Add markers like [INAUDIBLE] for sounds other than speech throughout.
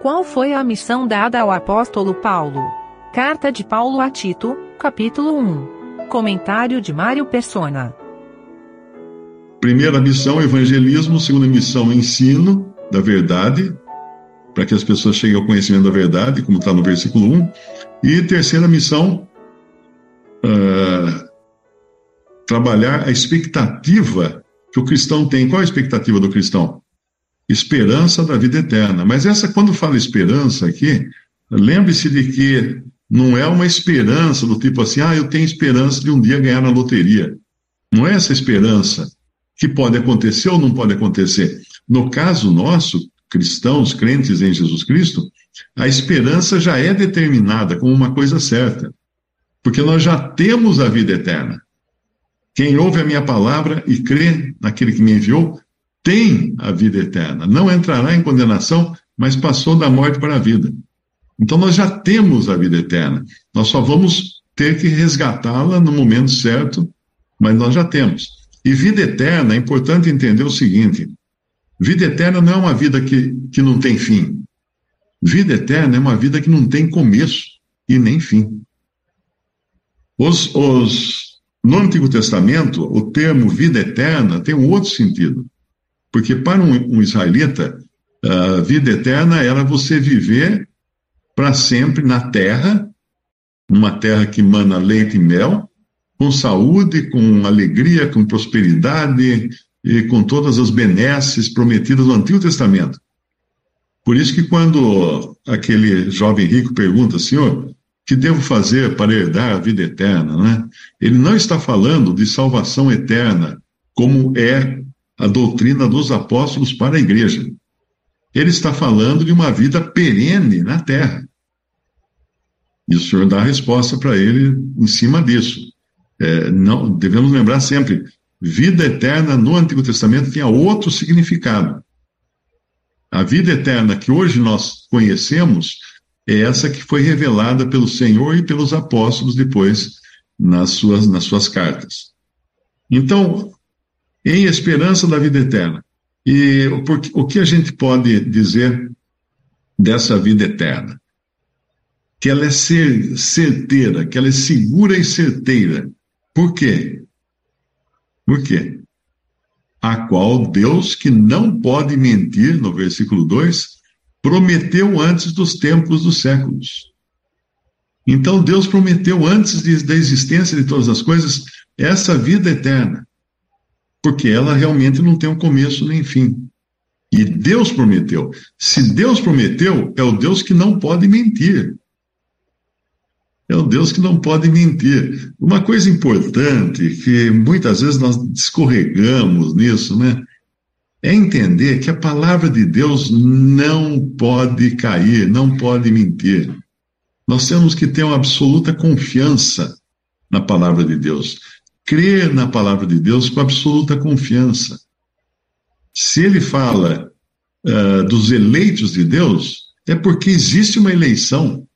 Qual foi a missão dada ao apóstolo Paulo? Carta de Paulo a Tito, capítulo 1. Comentário de Mário Persona. Primeira missão, evangelismo. Segunda missão, ensino da verdade, para que as pessoas cheguem ao conhecimento da verdade, como está no versículo 1. E terceira missão, uh, trabalhar a expectativa que o cristão tem. Qual a expectativa do cristão? Esperança da vida eterna. Mas essa, quando fala esperança aqui, lembre-se de que não é uma esperança do tipo assim, ah, eu tenho esperança de um dia ganhar na loteria. Não é essa esperança que pode acontecer ou não pode acontecer. No caso nosso, cristãos, crentes em Jesus Cristo, a esperança já é determinada como uma coisa certa, porque nós já temos a vida eterna. Quem ouve a minha palavra e crê naquele que me enviou, tem a vida eterna. Não entrará em condenação, mas passou da morte para a vida. Então nós já temos a vida eterna. Nós só vamos ter que resgatá-la no momento certo, mas nós já temos. E vida eterna, é importante entender o seguinte: vida eterna não é uma vida que, que não tem fim. Vida eterna é uma vida que não tem começo e nem fim. Os, os, no Antigo Testamento, o termo vida eterna tem um outro sentido. Porque para um, um israelita, a vida eterna era você viver para sempre na terra, numa terra que mana leite e mel, com saúde, com alegria, com prosperidade e com todas as benesses prometidas no Antigo Testamento. Por isso que quando aquele jovem rico pergunta, Senhor, que devo fazer para herdar a vida eterna, né? Ele não está falando de salvação eterna, como é a doutrina dos apóstolos para a igreja. Ele está falando de uma vida perene na terra. E o Senhor dá a resposta para ele em cima disso. É, não, devemos lembrar sempre: vida eterna no Antigo Testamento tinha outro significado. A vida eterna que hoje nós conhecemos é essa que foi revelada pelo Senhor e pelos apóstolos depois nas suas, nas suas cartas. Então, em esperança da vida eterna. E o que a gente pode dizer dessa vida eterna? Que ela é ser, certeira, que ela é segura e certeira. Por quê? Por quê? A qual Deus, que não pode mentir, no versículo 2, prometeu antes dos tempos dos séculos. Então Deus prometeu antes de, da existência de todas as coisas essa vida eterna porque ela realmente não tem um começo nem fim. E Deus prometeu. Se Deus prometeu, é o Deus que não pode mentir. É o Deus que não pode mentir. Uma coisa importante, que muitas vezes nós escorregamos nisso, né? É entender que a palavra de Deus não pode cair, não pode mentir. Nós temos que ter uma absoluta confiança na palavra de Deus crer na palavra de Deus com absoluta confiança. Se ele fala uh, dos eleitos de Deus, é porque existe uma eleição.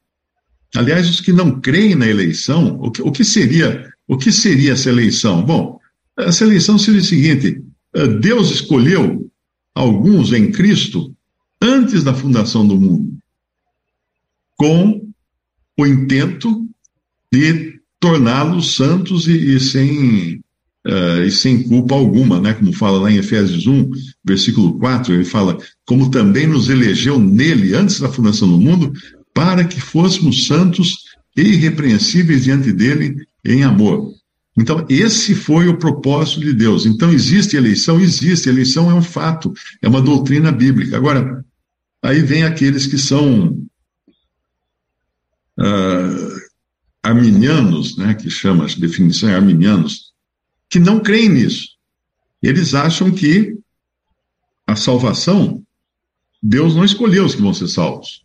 Aliás, os que não creem na eleição, o que, o que seria o que seria essa eleição? Bom, essa eleição seria o seguinte: uh, Deus escolheu alguns em Cristo antes da fundação do mundo, com o intento de torná-los santos e, e sem uh, e sem culpa alguma, né? Como fala lá em Efésios 1, versículo 4, ele fala: como também nos elegeu nele antes da fundação do mundo, para que fôssemos santos e irrepreensíveis diante dele em amor. Então, esse foi o propósito de Deus. Então, existe eleição? Existe. Eleição é um fato, é uma doutrina bíblica. Agora, aí vem aqueles que são uh, arminianos, né, que chama, a definição é arminianos, que não creem nisso. Eles acham que a salvação, Deus não escolheu os que vão ser salvos.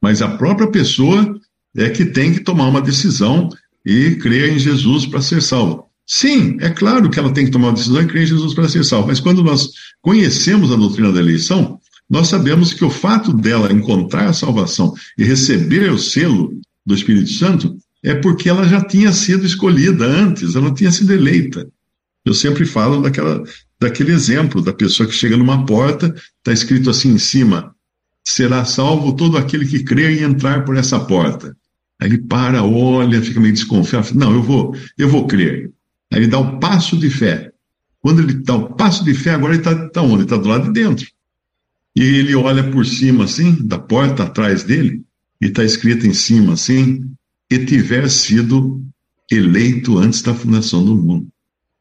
Mas a própria pessoa é que tem que tomar uma decisão e crer em Jesus para ser salvo. Sim, é claro que ela tem que tomar uma decisão e crer em Jesus para ser salvo, mas quando nós conhecemos a doutrina da eleição, nós sabemos que o fato dela encontrar a salvação e receber o selo do Espírito Santo é porque ela já tinha sido escolhida antes, ela tinha sido eleita. Eu sempre falo daquela, daquele exemplo da pessoa que chega numa porta, está escrito assim em cima: será salvo todo aquele que crer e entrar por essa porta. Aí ele para, olha, fica meio desconfiado. Não, eu vou, eu vou crer. Aí ele dá o passo de fé. Quando ele dá o passo de fé, agora ele está tá onde? Ele está do lado de dentro. E ele olha por cima, assim, da porta atrás dele, e está escrito em cima, assim, e tiver sido eleito antes da fundação do mundo.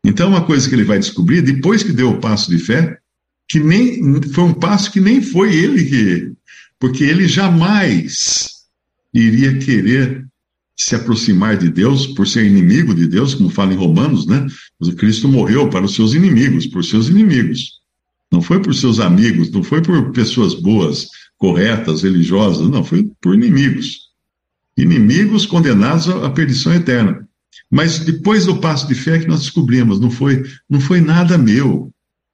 Então, uma coisa que ele vai descobrir, depois que deu o passo de fé, que nem foi um passo que nem foi ele que. Porque ele jamais iria querer se aproximar de Deus por ser inimigo de Deus, como fala em Romanos, né? Cristo morreu para os seus inimigos, por seus inimigos. Não foi por seus amigos, não foi por pessoas boas, corretas, religiosas, não, foi por inimigos. Inimigos condenados à perdição eterna. Mas depois do passo de fé que nós descobrimos, não foi, não foi nada meu,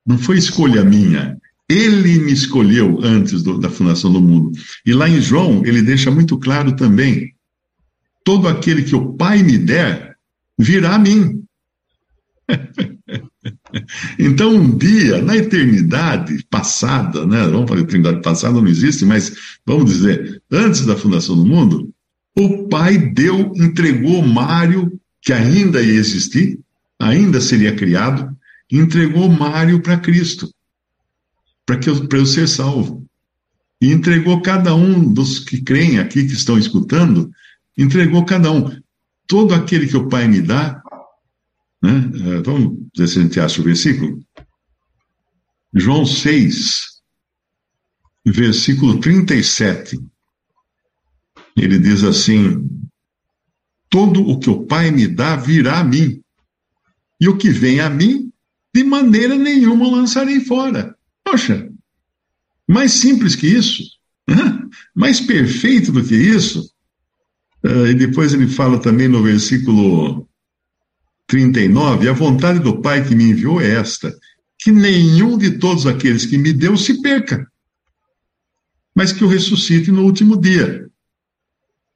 não foi escolha minha. Ele me escolheu antes do, da fundação do mundo. E lá em João, ele deixa muito claro também: todo aquele que o Pai me der, virá a mim. [LAUGHS] [LAUGHS] então, um dia, na eternidade passada, né? Vamos falar eternidade passada não existe, mas vamos dizer, antes da fundação do mundo, o Pai deu, entregou Mário que ainda ia existir, ainda seria criado, entregou Mário para Cristo, para eu, eu ser salvo. E entregou cada um dos que creem aqui, que estão escutando, entregou cada um. Todo aquele que o Pai me dá, né? É, vamos acha o versículo. João 6, versículo 37. Ele diz assim: Todo o que o Pai me dá virá a mim. E o que vem a mim, de maneira nenhuma lançarei fora. Poxa, mais simples que isso, né? mais perfeito do que isso. Uh, e depois ele fala também no versículo 39: A vontade do Pai que me enviou é esta, que nenhum de todos aqueles que me deu se perca, mas que o ressuscite no último dia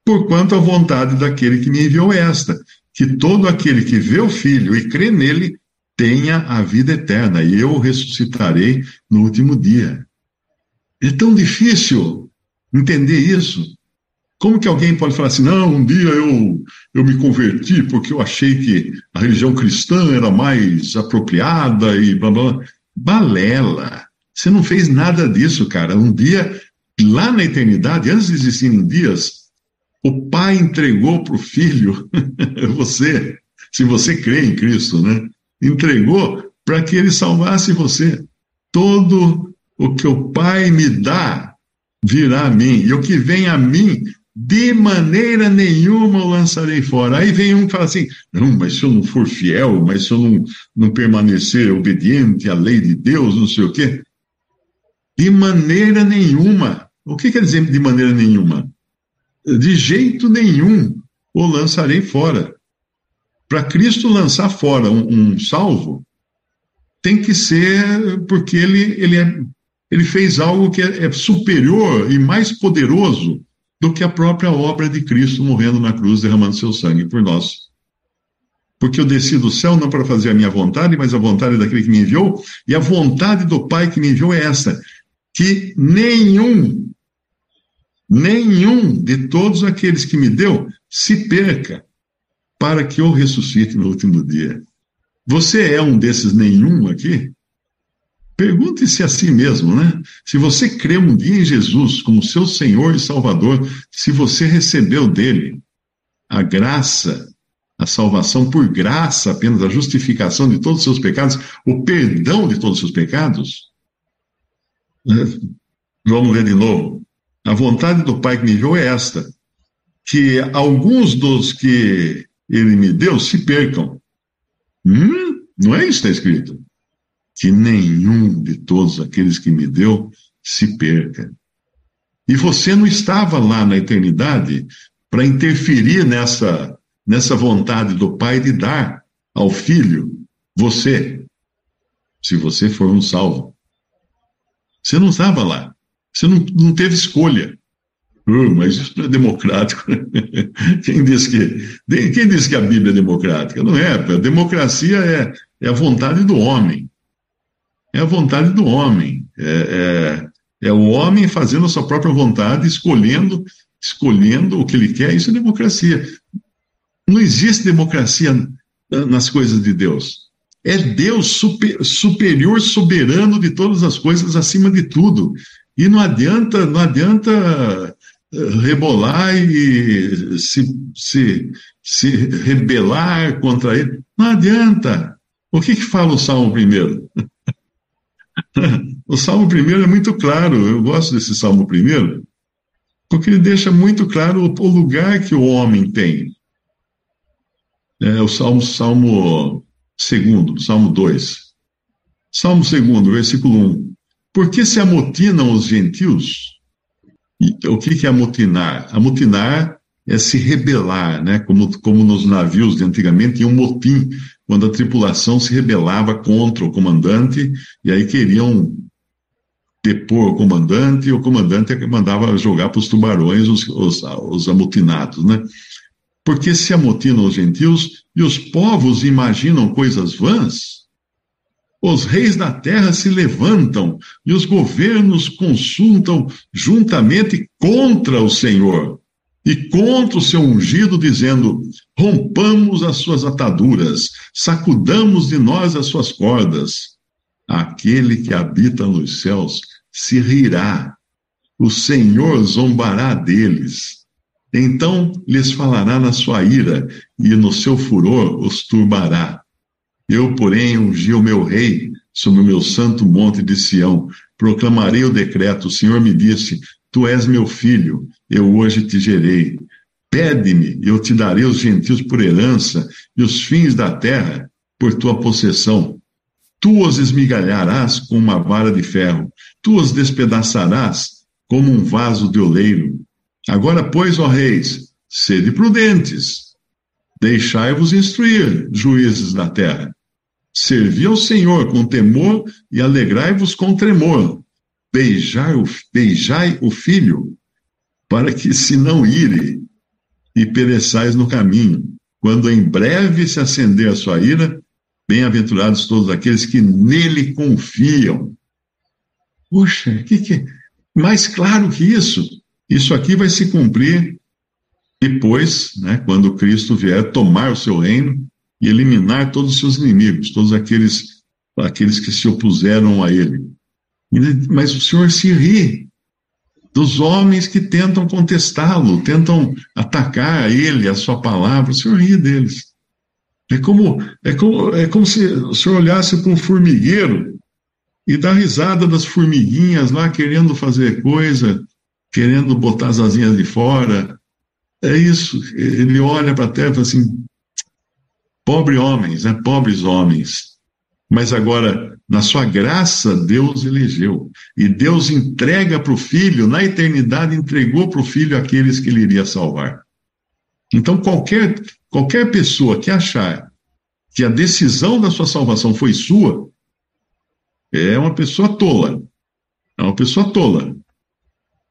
porquanto a vontade daquele que me enviou é esta, que todo aquele que vê o Filho e crê nele tenha a vida eterna, e eu o ressuscitarei no último dia. É tão difícil entender isso. Como que alguém pode falar assim, não, um dia eu, eu me converti porque eu achei que a religião cristã era mais apropriada e blá blá. Balela. Você não fez nada disso, cara. Um dia, lá na eternidade, antes de existirem dias, o pai entregou para o filho, [LAUGHS] você, se você crê em Cristo, né? Entregou para que ele salvasse você. Todo o que o pai me dá virá a mim, e o que vem a mim, de maneira nenhuma o lançarei fora. Aí vem um e fala assim: não, mas se eu não for fiel, mas se eu não, não permanecer obediente à lei de Deus, não sei o quê. De maneira nenhuma. O que quer dizer de maneira nenhuma? de jeito nenhum o lançarei fora. Para Cristo lançar fora um, um, salvo, tem que ser porque ele, ele, é, ele fez algo que é, é superior e mais poderoso do que a própria obra de Cristo morrendo na cruz, derramando seu sangue por nós. Porque eu desci do céu não para fazer a minha vontade, mas a vontade daquele que me enviou, e a vontade do Pai que me enviou é essa: que nenhum nenhum de todos aqueles que me deu se perca, para que eu ressuscite no último dia. Você é um desses nenhum aqui? Pergunte-se a si mesmo, né? Se você crê um dia em Jesus como seu Senhor e Salvador, se você recebeu dele a graça, a salvação por graça apenas, a justificação de todos os seus pecados, o perdão de todos os seus pecados, né? vamos ler de novo. A vontade do Pai que me enviou é esta: que alguns dos que ele me deu se percam. Hum, não é isso que está escrito. Que nenhum de todos aqueles que me deu se perca. E você não estava lá na eternidade para interferir nessa, nessa vontade do Pai de dar ao Filho você, se você for um salvo. Você não estava lá. Você não, não teve escolha. Uh, mas isso não é democrático. [LAUGHS] quem, disse que, quem disse que a Bíblia é democrática? Não é. A democracia é, é a vontade do homem. É a vontade do homem. É, é, É o homem fazendo a sua própria vontade, escolhendo, escolhendo o que ele quer. Isso é democracia. Não existe democracia nas coisas de Deus. É Deus super, superior, soberano de todas as coisas, acima de tudo. E não adianta, não adianta eh, rebolar e se, se, se rebelar contra ele. Não adianta. O que, que fala o Salmo primeiro? [LAUGHS] o Salmo primeiro é muito claro. Eu gosto desse Salmo primeiro, porque ele deixa muito claro o lugar que o homem tem. É o Salmo, Salmo segundo, Salmo 2. Salmo segundo, versículo 1. Por que se amotinam os gentios? E, o que, que é amotinar? Amotinar é se rebelar, né? Como, como nos navios de antigamente tinha um motim, quando a tripulação se rebelava contra o comandante, e aí queriam depor o comandante, e o comandante é mandava jogar para os tubarões os, os, os amotinados, né? Porque se amotinam os gentios e os povos imaginam coisas vãs? Os reis da terra se levantam e os governos consultam juntamente contra o Senhor e contra o seu ungido, dizendo: rompamos as suas ataduras, sacudamos de nós as suas cordas. Aquele que habita nos céus se rirá, o Senhor zombará deles. Então lhes falará na sua ira, e no seu furor os turbará. Eu, porém, ungi o meu rei sobre o meu santo monte de Sião. Proclamarei o decreto. O Senhor me disse: Tu és meu filho, eu hoje te gerei. Pede-me, eu te darei os gentios por herança e os fins da terra por tua possessão. Tu os esmigalharás com uma vara de ferro, tu os despedaçarás como um vaso de oleiro. Agora, pois, ó reis, sede prudentes, deixai-vos instruir, juízes da terra. Servi ao Senhor com temor e alegrai-vos com tremor. Beijai o, beijai o filho, para que se não ire e pereçais no caminho. Quando em breve se acender a sua ira, bem-aventurados todos aqueles que nele confiam. Puxa, que, que mais claro que isso? Isso aqui vai se cumprir depois, né, quando Cristo vier tomar o seu reino e eliminar todos os seus inimigos, todos aqueles, aqueles que se opuseram a ele. Mas o Senhor se ri dos homens que tentam contestá-lo, tentam atacar ele, a sua palavra, o Senhor ri deles. É como, é como, é como se o Senhor olhasse para um formigueiro e dá risada das formiguinhas lá querendo fazer coisa, querendo botar as asinhas de fora. É isso. Ele olha para a terra e fala assim: Pobre homens, né? pobres homens. Mas agora, na sua graça, Deus elegeu. E Deus entrega para o filho, na eternidade, entregou para o filho aqueles que ele iria salvar. Então, qualquer, qualquer pessoa que achar que a decisão da sua salvação foi sua, é uma pessoa tola. É uma pessoa tola.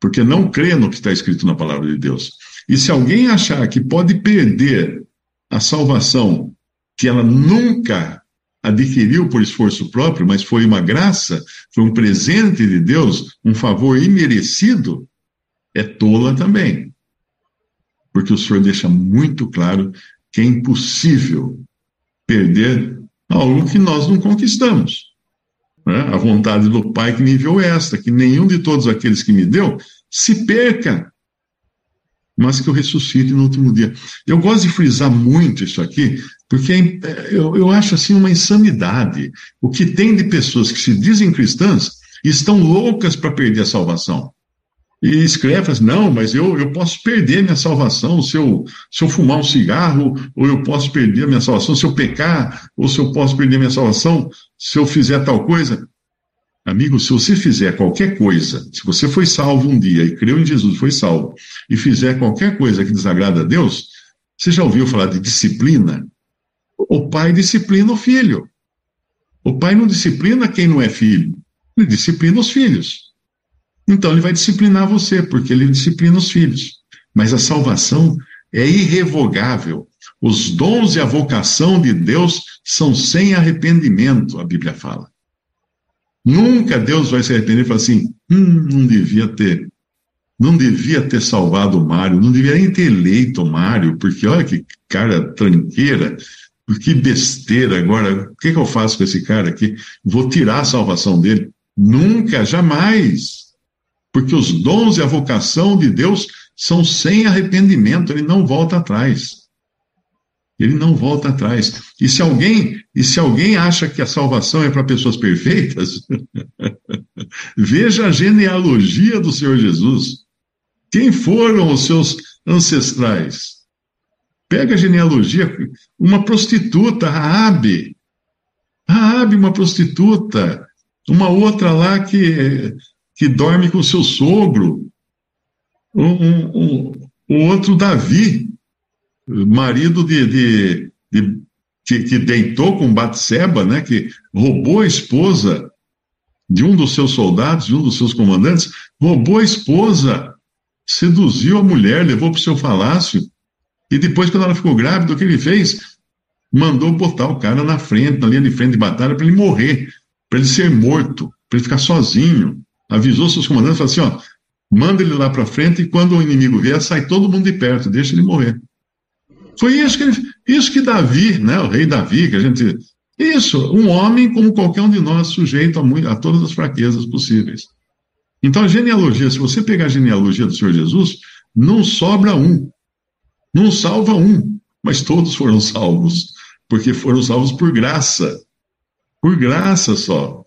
Porque não crê no que está escrito na palavra de Deus. E se alguém achar que pode perder a salvação que ela nunca adquiriu por esforço próprio, mas foi uma graça, foi um presente de Deus, um favor imerecido, é tola também. Porque o Senhor deixa muito claro que é impossível perder algo que nós não conquistamos. Né? A vontade do Pai que me enviou é esta, que nenhum de todos aqueles que me deu se perca, mas que eu ressuscite no último dia. Eu gosto de frisar muito isso aqui, porque é, eu, eu acho assim uma insanidade. O que tem de pessoas que se dizem cristãs e estão loucas para perder a salvação. E escreve assim, não, mas eu, eu posso perder minha salvação se eu, se eu fumar um cigarro, ou eu posso perder minha salvação se eu pecar, ou se eu posso perder minha salvação se eu fizer tal coisa. Amigo, se você fizer qualquer coisa, se você foi salvo um dia e creu em Jesus, foi salvo, e fizer qualquer coisa que desagrada a Deus, você já ouviu falar de disciplina? O pai disciplina o filho. O pai não disciplina quem não é filho, ele disciplina os filhos. Então ele vai disciplinar você, porque ele disciplina os filhos. Mas a salvação é irrevogável. Os dons e a vocação de Deus são sem arrependimento, a Bíblia fala. Nunca Deus vai se arrepender e falar assim: hum, não devia ter, não devia ter salvado o Mário, não devia nem ter eleito o Mário, porque olha que cara tranqueira, que besteira agora, o que, que eu faço com esse cara aqui? Vou tirar a salvação dele? Nunca, jamais. Porque os dons e a vocação de Deus são sem arrependimento, ele não volta atrás. Ele não volta atrás. E se alguém, e se alguém acha que a salvação é para pessoas perfeitas, [LAUGHS] veja a genealogia do Senhor Jesus. Quem foram os seus ancestrais? Pega a genealogia, uma prostituta, Raabe. Raabe, uma prostituta. Uma outra lá que, que dorme com seu sogro. Um, um, um, o outro, Davi, marido de, de, de que, que, deitou com Batseba, né, que roubou a esposa de um dos seus soldados, de um dos seus comandantes, roubou a esposa, seduziu a mulher, levou para o seu palácio, e depois, quando ela ficou grávida, o que ele fez? Mandou botar o cara na frente, na linha de frente de batalha, para ele morrer, para ele ser morto, para ele ficar sozinho. Avisou seus comandantes, falou assim: ó, manda ele lá para frente e quando o inimigo vier, sai todo mundo de perto, deixa ele morrer. Foi isso que, isso que Davi, né, o rei Davi, que a gente. Isso, um homem como qualquer um de nós, sujeito a, a todas as fraquezas possíveis. Então, a genealogia, se você pegar a genealogia do Senhor Jesus, não sobra um. Não salva um, mas todos foram [LAUGHS] salvos, porque foram salvos por graça. Por graça só.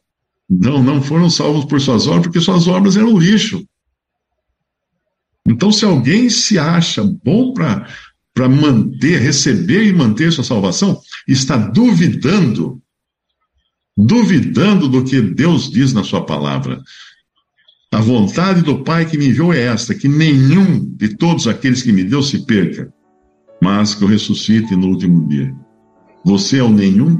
Não, não foram salvos por suas obras, porque suas obras eram lixo. Então, se alguém se acha bom para para manter, receber e manter sua salvação, está duvidando, duvidando do que Deus diz na sua palavra. A vontade do Pai que me enviou é esta: que nenhum de todos aqueles que me deu se perca, mas que eu ressuscite no último dia. Você é o nenhum?